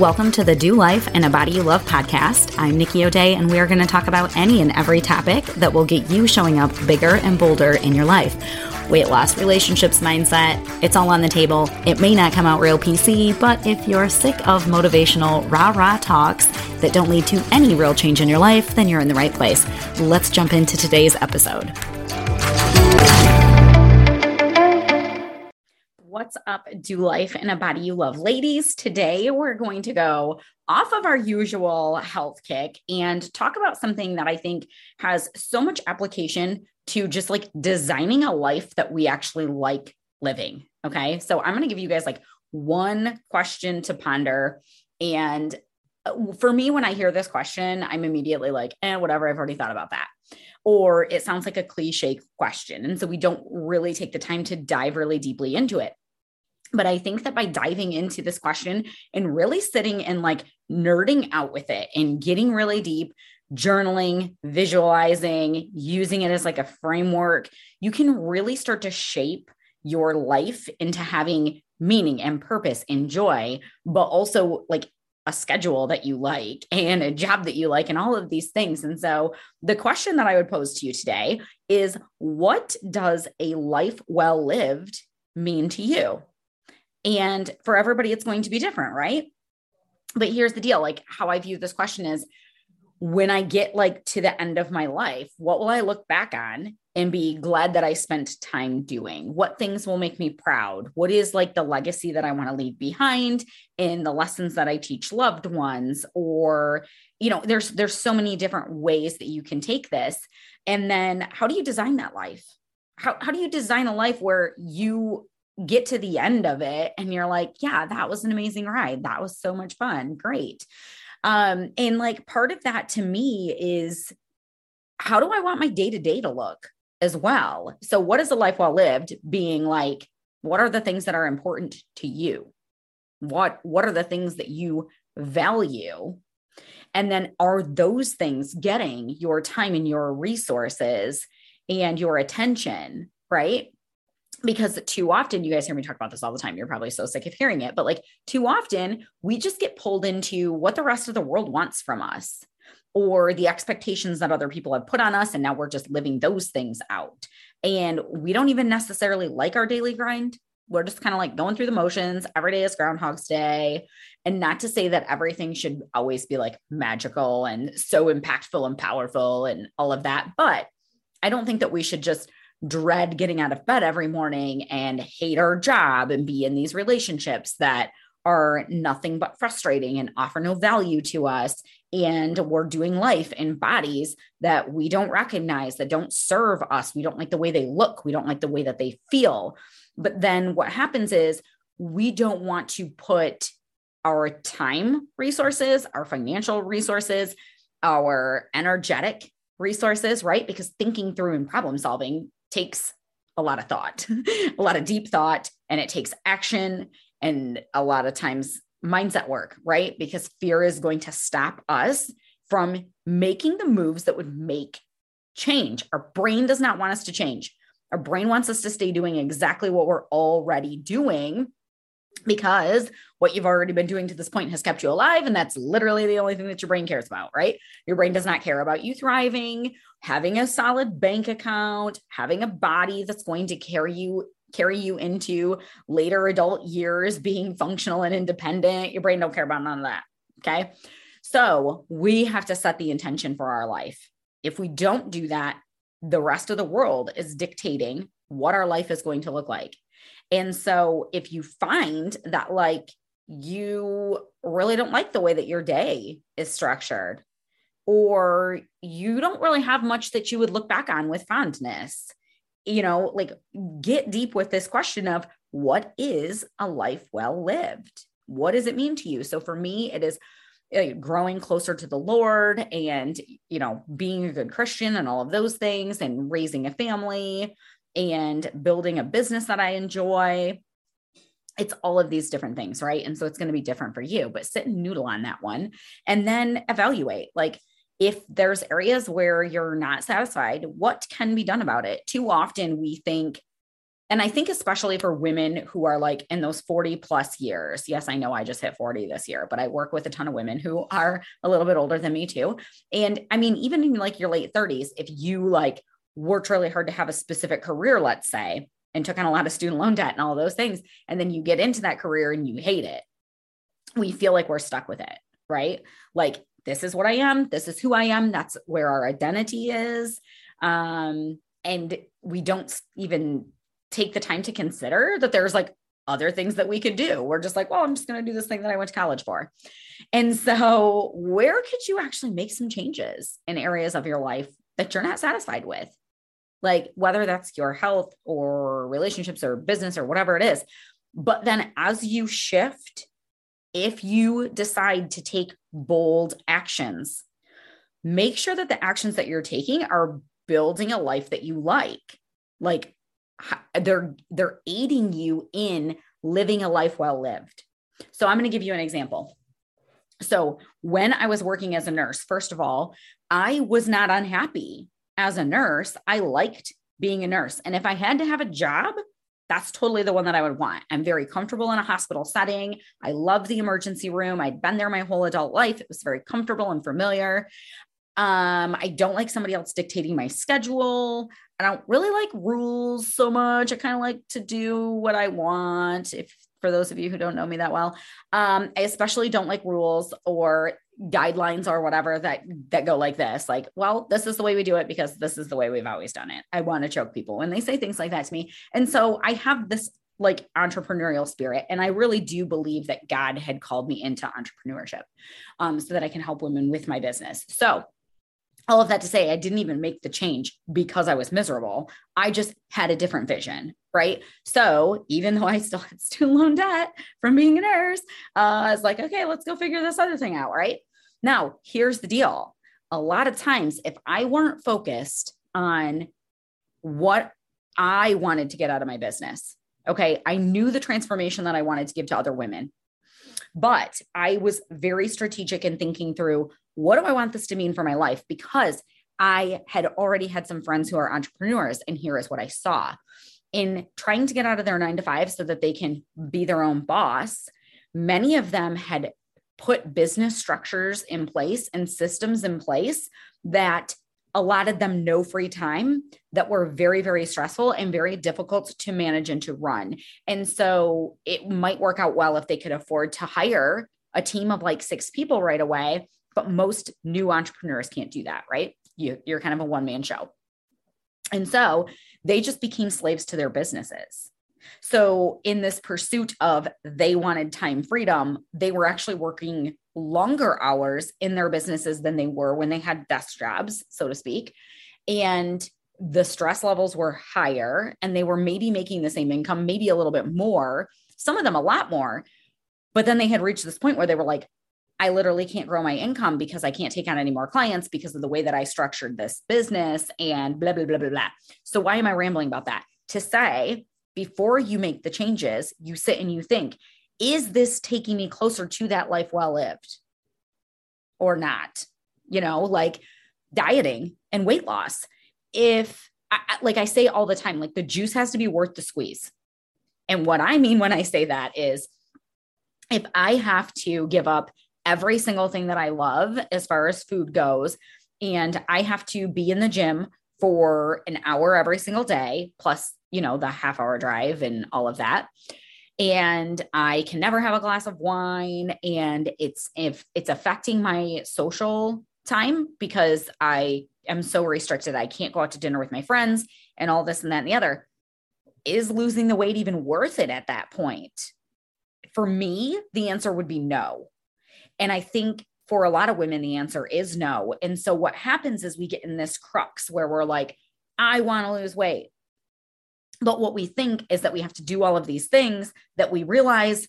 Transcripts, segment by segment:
Welcome to the Do Life and a Body You Love podcast. I'm Nikki O'Dea, and we are going to talk about any and every topic that will get you showing up bigger and bolder in your life. Weight loss, relationships, mindset, it's all on the table. It may not come out real PC, but if you're sick of motivational rah rah talks that don't lead to any real change in your life, then you're in the right place. Let's jump into today's episode. What's up, do life in a body you love, ladies? Today we're going to go off of our usual health kick and talk about something that I think has so much application to just like designing a life that we actually like living. Okay. So I'm going to give you guys like one question to ponder. And uh, for me, when I hear this question, I'm immediately like, eh, whatever, I've already thought about that or it sounds like a cliche question. And so we don't really take the time to dive really deeply into it. But I think that by diving into this question and really sitting and like nerding out with it and getting really deep, journaling, visualizing, using it as like a framework, you can really start to shape your life into having meaning and purpose and joy, but also like a schedule that you like and a job that you like and all of these things. And so the question that I would pose to you today is what does a life well lived mean to you? And for everybody, it's going to be different, right? But here's the deal like, how I view this question is when I get like to the end of my life, what will I look back on and be glad that I spent time doing? What things will make me proud? What is like the legacy that I want to leave behind in the lessons that I teach loved ones or you know, there's there's so many different ways that you can take this. And then how do you design that life? How how do you design a life where you get to the end of it and you're like, yeah, that was an amazing ride. That was so much fun. Great. Um, and like part of that to me is how do I want my day to day to look as well? So, what is a life well lived being like? What are the things that are important to you? What What are the things that you value? And then are those things getting your time and your resources and your attention, right? Because too often you guys hear me talk about this all the time you're probably so sick of hearing it but like too often we just get pulled into what the rest of the world wants from us or the expectations that other people have put on us and now we're just living those things out. And we don't even necessarily like our daily grind. We're just kind of like going through the motions. Every day is groundhog's day. And not to say that everything should always be like magical and so impactful and powerful and all of that but i don't think that we should just dread getting out of bed every morning and hate our job and be in these relationships that are nothing but frustrating and offer no value to us. And we're doing life in bodies that we don't recognize, that don't serve us. We don't like the way they look. We don't like the way that they feel. But then what happens is we don't want to put our time resources, our financial resources, our energetic resources, right? Because thinking through and problem solving takes a lot of thought, a lot of deep thought, and it takes action and a lot of times mindset work, right? Because fear is going to stop us from making the moves that would make change. Our brain does not want us to change. Our brain wants us to stay doing exactly what we're already doing because what you've already been doing to this point has kept you alive. And that's literally the only thing that your brain cares about, right? Your brain does not care about you thriving, having a solid bank account, having a body that's going to carry you carry you into later adult years being functional and independent your brain don't care about none of that okay so we have to set the intention for our life if we don't do that the rest of the world is dictating what our life is going to look like and so if you find that like you really don't like the way that your day is structured, or you don't really have much that you would look back on with fondness, you know, like get deep with this question of what is a life well lived? What does it mean to you? So for me, it is uh, growing closer to the Lord and, you know, being a good Christian and all of those things and raising a family and building a business that I enjoy. It's all of these different things, right? And so it's going to be different for you, but sit and noodle on that one and then evaluate like, if there's areas where you're not satisfied, what can be done about it? Too often we think, and I think especially for women who are like in those 40 plus years. Yes, I know I just hit 40 this year, but I work with a ton of women who are a little bit older than me too. And I mean, even in like your late 30s, if you like worked really hard to have a specific career, let's say, and took on a lot of student loan debt and all those things, and then you get into that career and you hate it, we feel like we're stuck with it, right? Like, this is what I am, this is who I am, that's where our identity is. Um, and we don't even take the time to consider that there's like other things that we could do. We're just like, well, I'm just going to do this thing that I went to college for. And so, where could you actually make some changes in areas of your life that you're not satisfied with? Like, whether that's your health or relationships or business or whatever it is. But then, as you shift, if you decide to take bold actions, make sure that the actions that you're taking are building a life that you like. Like, they're they're aiding you in living a life well lived. So I'm going to give you an example. So when I was working as a nurse, first of all, I was not unhappy as a nurse. I liked being a nurse. And if I had to have a job, that's totally the one that I would want. I'm very comfortable in a hospital setting. I love the emergency room. I'd been there my whole adult life. It was very comfortable and familiar. Um, I don't like somebody else dictating my schedule. I don't really like rules so much. I kind of like to do what I want. If for those of you who don't know me that well, um, I especially don't like rules or guidelines or whatever that that go like this like well this is the way we do it because this is the way we've always done it i want to choke people when they say things like that to me and so i have this like entrepreneurial spirit and i really do believe that god had called me into entrepreneurship um, so that i can help women with my business so all of that to say, I didn't even make the change because I was miserable. I just had a different vision, right? So even though I still had student loan debt from being a nurse, uh, I was like, okay, let's go figure this other thing out, right? Now, here's the deal. A lot of times, if I weren't focused on what I wanted to get out of my business, okay, I knew the transformation that I wanted to give to other women. But I was very strategic in thinking through what do I want this to mean for my life? Because I had already had some friends who are entrepreneurs, and here is what I saw in trying to get out of their nine to five so that they can be their own boss. Many of them had put business structures in place and systems in place that allotted them no free time that were very, very stressful and very difficult to manage and to run. And so it might work out well if they could afford to hire a team of like six people right away. But most new entrepreneurs can't do that, right? You, you're kind of a one man show. And so they just became slaves to their businesses. So, in this pursuit of they wanted time freedom, they were actually working longer hours in their businesses than they were when they had desk jobs, so to speak. And the stress levels were higher and they were maybe making the same income, maybe a little bit more, some of them a lot more. But then they had reached this point where they were like, I literally can't grow my income because I can't take on any more clients because of the way that I structured this business and blah, blah, blah, blah, blah. So, why am I rambling about that? To say, before you make the changes, you sit and you think, is this taking me closer to that life well lived or not? You know, like dieting and weight loss. If, I, like I say all the time, like the juice has to be worth the squeeze. And what I mean when I say that is if I have to give up every single thing that I love as far as food goes, and I have to be in the gym for an hour every single day, plus, you know, the half hour drive and all of that, and I can never have a glass of wine. And it's if it's affecting my social time because I am so restricted. I can't go out to dinner with my friends and all this and that and the other. Is losing the weight even worth it at that point? For me the answer would be no. And I think for a lot of women the answer is no and so what happens is we get in this crux where we're like I want to lose weight but what we think is that we have to do all of these things that we realize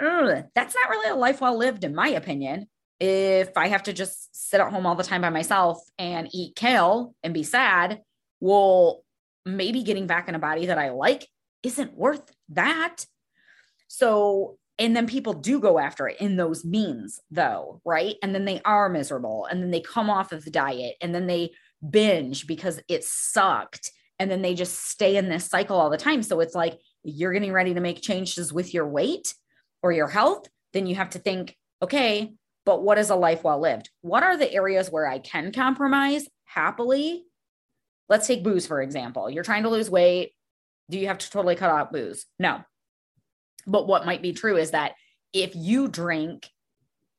that's not really a life well lived, in my opinion. If I have to just sit at home all the time by myself and eat kale and be sad, well, maybe getting back in a body that I like isn't worth that. So, and then people do go after it in those means, though, right? And then they are miserable and then they come off of the diet and then they binge because it sucked and then they just stay in this cycle all the time. So it's like you're getting ready to make changes with your weight or your health, then you have to think, okay, but what is a life well lived? What are the areas where I can compromise happily? Let's take booze, for example. You're trying to lose weight. Do you have to totally cut out booze? No. But what might be true is that if you drink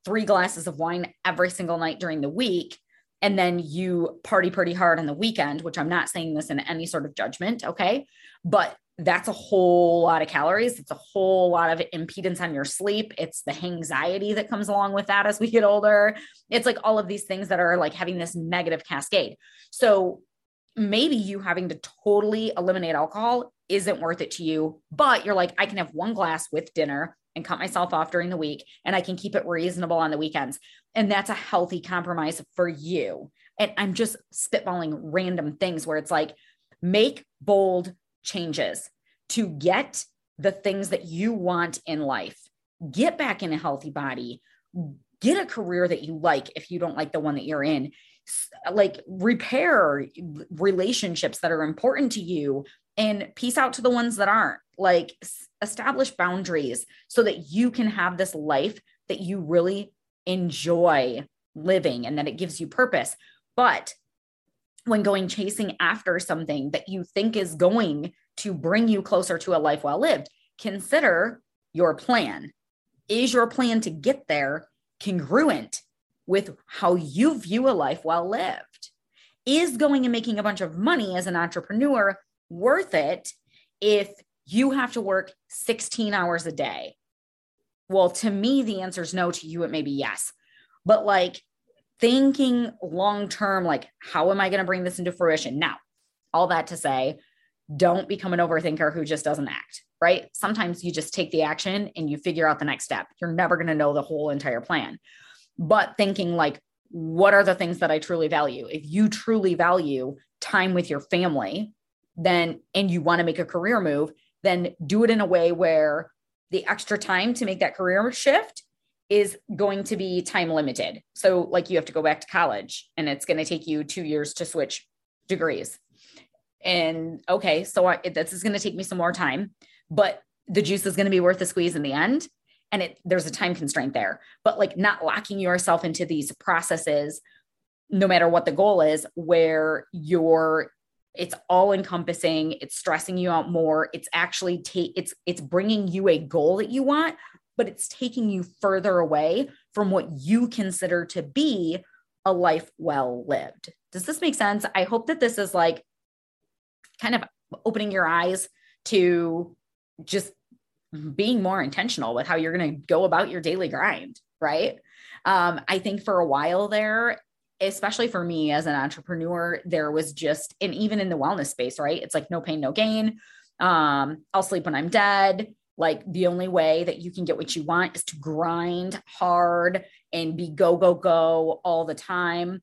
three glasses of wine every single night during the week, and then you party pretty hard on the weekend, which I'm not saying this in any sort of judgment, okay? But that's a whole lot of calories. It's a whole lot of impedance on your sleep. It's the anxiety that comes along with that as we get older. It's like all of these things that are like having this negative cascade. So maybe you having to totally eliminate alcohol isn't worth it to you, but you're like, I can have one glass with dinner and cut myself off during the week and I can keep it reasonable on the weekends. And that's a healthy compromise for you. And I'm just spitballing random things where it's like, make bold changes to get the things that you want in life. Get back in a healthy body, get a career that you like if you don't like the one that you're in. Like repair relationships that are important to you and peace out to the ones that aren't. Like establish boundaries so that you can have this life that you really enjoy living and that it gives you purpose. But when going chasing after something that you think is going to bring you closer to a life well lived, consider your plan. Is your plan to get there congruent with how you view a life well lived? Is going and making a bunch of money as an entrepreneur worth it if you have to work 16 hours a day? Well, to me, the answer is no. To you, it may be yes. But like thinking long term, like, how am I going to bring this into fruition? Now, all that to say, don't become an overthinker who just doesn't act, right? Sometimes you just take the action and you figure out the next step. You're never going to know the whole entire plan. But thinking like, what are the things that I truly value? If you truly value time with your family, then and you want to make a career move, then do it in a way where the extra time to make that career shift is going to be time limited. So, like, you have to go back to college and it's going to take you two years to switch degrees. And okay, so I, this is going to take me some more time, but the juice is going to be worth the squeeze in the end. And it, there's a time constraint there, but like not locking yourself into these processes, no matter what the goal is, where you're it's all encompassing it's stressing you out more. It's actually take it's it's bringing you a goal that you want but it's taking you further away from what you consider to be a life well lived. Does this make sense? I hope that this is like kind of opening your eyes to just being more intentional with how you're going to go about your daily grind right? Um, i think for a while there especially for me as an entrepreneur, there was just, and even in the wellness space, right? It's like no pain, no gain. Um, I'll sleep when I'm dead. Like the only way that you can get what you want is to grind hard and be go, go, go all the time.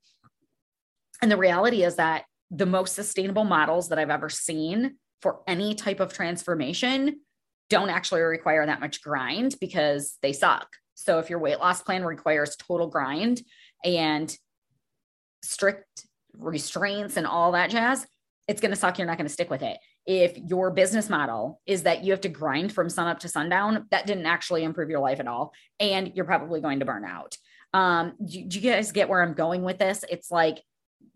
And the reality is that the most sustainable models that I've ever seen for any type of transformation don't actually require that much grind because they suck. So if your weight loss plan requires total grind and strict restraints and all that jazz, it's going to suck. You're not going to stick with it. If your business model is that you have to grind from sun up to sundown, that didn't actually improve your life at all. And you're probably going to burn out. Um, do, do you guys get where I'm going with this? It's like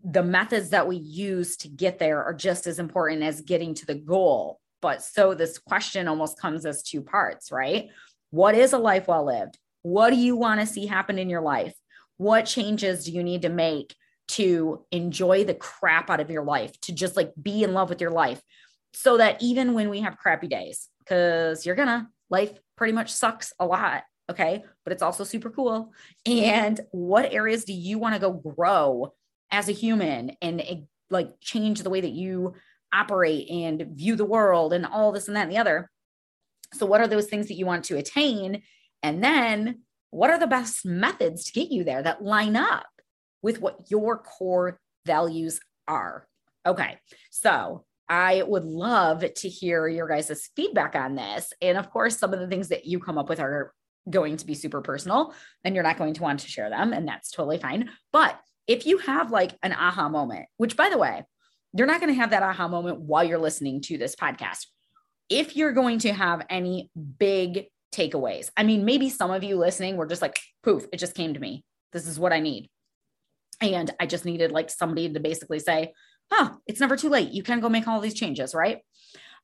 the methods that we use to get there are just as important as getting to the goal. But so this question almost comes as two parts, right? What is a life well lived? What do you want to see happen in your life? What changes do you need to make to enjoy the crap out of your life, to just like be in love with your life. So that even when we have crappy days, because you're gonna, life pretty much sucks a lot. Okay. But it's also super cool. And what areas do you want to go grow as a human and eh, like change the way that you operate and view the world and all this and that and the other? So, what are those things that you want to attain? And then, what are the best methods to get you there that line up? With what your core values are. Okay. So I would love to hear your guys' feedback on this. And of course, some of the things that you come up with are going to be super personal and you're not going to want to share them. And that's totally fine. But if you have like an aha moment, which by the way, you're not going to have that aha moment while you're listening to this podcast. If you're going to have any big takeaways, I mean, maybe some of you listening were just like, poof, it just came to me. This is what I need. And I just needed like somebody to basically say, oh, it's never too late. You can go make all these changes, right?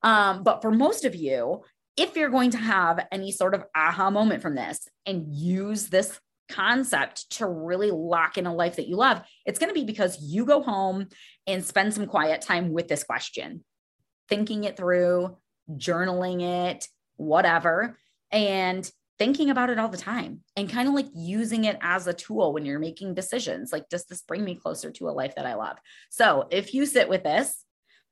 Um, but for most of you, if you're going to have any sort of aha moment from this and use this concept to really lock in a life that you love, it's going to be because you go home and spend some quiet time with this question, thinking it through, journaling it, whatever, and thinking about it all the time and kind of like using it as a tool when you're making decisions. Like, does this bring me closer to a life that I love? So if you sit with this,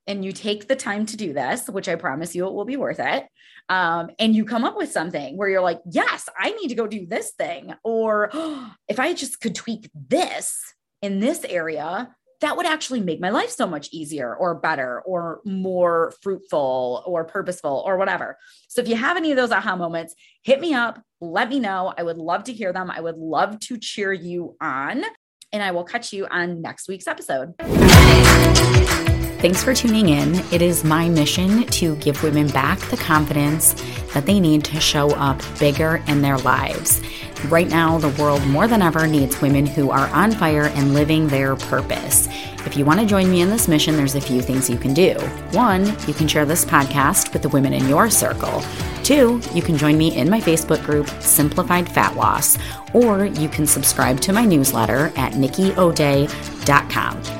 and you take the time to do this, which I promise you it will be worth it, um, and you come up with something where you're like, yes, I need to go do this thing. Or oh, if I just could tweak this in this area, that would actually make my life so much easier or better or more fruitful or purposeful or whatever. So if you have any of those aha moments, hit me up, let me know. I would love to hear them. I would love to cheer you on. And I will catch you on next week's episode. Thanks for tuning in. It is my mission to give women back the confidence that they need to show up bigger in their lives. Right now, the world more than ever needs women who are on fire and living their purpose. If you want to join me in this mission, there's a few things you can do. One, you can share this podcast with the women in your circle. Two, you can join me in my Facebook group, Simplified Fat Loss, or you can subscribe to my newsletter at nikkiodea.com.